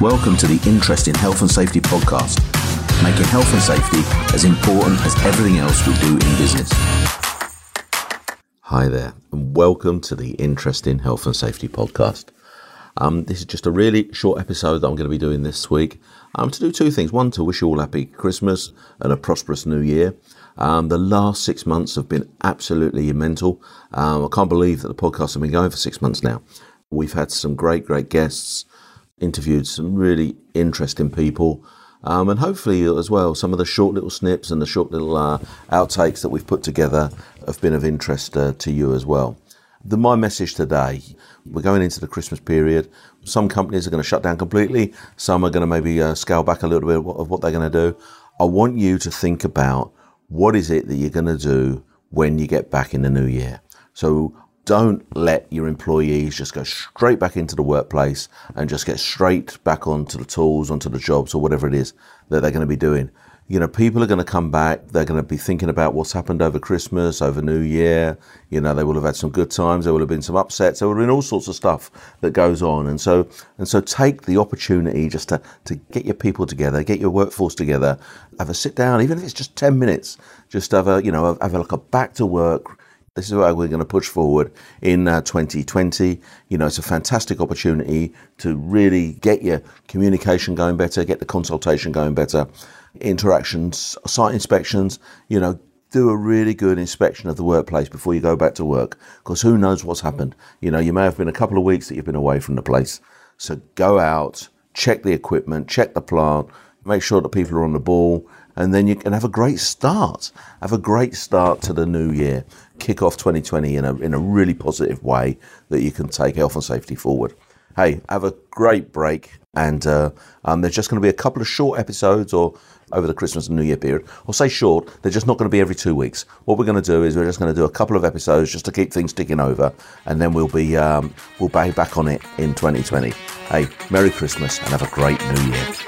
Welcome to the Interesting Health and Safety podcast, making health and safety as important as everything else we do in business. Hi there, and welcome to the Interesting Health and Safety podcast. Um, this is just a really short episode that I'm going to be doing this week. Um, to do two things. One, to wish you all happy Christmas and a prosperous new year. Um, the last six months have been absolutely mental. Um, I can't believe that the podcast has been going for six months now. We've had some great, great guests interviewed some really interesting people. Um, and hopefully, as well, some of the short little snips and the short little uh, outtakes that we've put together have been of interest uh, to you as well. The, my message today we're going into the Christmas period. Some companies are going to shut down completely, some are going to maybe uh, scale back a little bit of what, of what they're going to do. I want you to think about what is it that you're going to do when you get back in the new year. So don't let your employees just go straight back into the workplace and just get straight back onto the tools, onto the jobs, or whatever it is that they're going to be doing. You know, people are going to come back. They're going to be thinking about what's happened over Christmas, over New Year. You know, they will have had some good times. There will have been some upsets. There will have been all sorts of stuff that goes on. And so, and so, take the opportunity just to to get your people together, get your workforce together, have a sit down, even if it's just ten minutes. Just have a, you know, have a, like a back to work this is where we're going to push forward in uh, 2020. You know, it's a fantastic opportunity to really get your communication going better, get the consultation going better, interactions, site inspections, you know, do a really good inspection of the workplace before you go back to work because who knows what's happened. You know, you may have been a couple of weeks that you've been away from the place. So go out, check the equipment, check the plant, make sure that people are on the ball, and then you can have a great start. Have a great start to the new year. Kick off 2020 in a, in a really positive way that you can take health and safety forward. Hey, have a great break, and uh, um, there's just going to be a couple of short episodes or over the Christmas and New Year period. Or say short, they're just not going to be every two weeks. What we're going to do is we're just going to do a couple of episodes just to keep things ticking over, and then we'll be um, we'll be back on it in 2020. Hey, Merry Christmas and have a great New Year.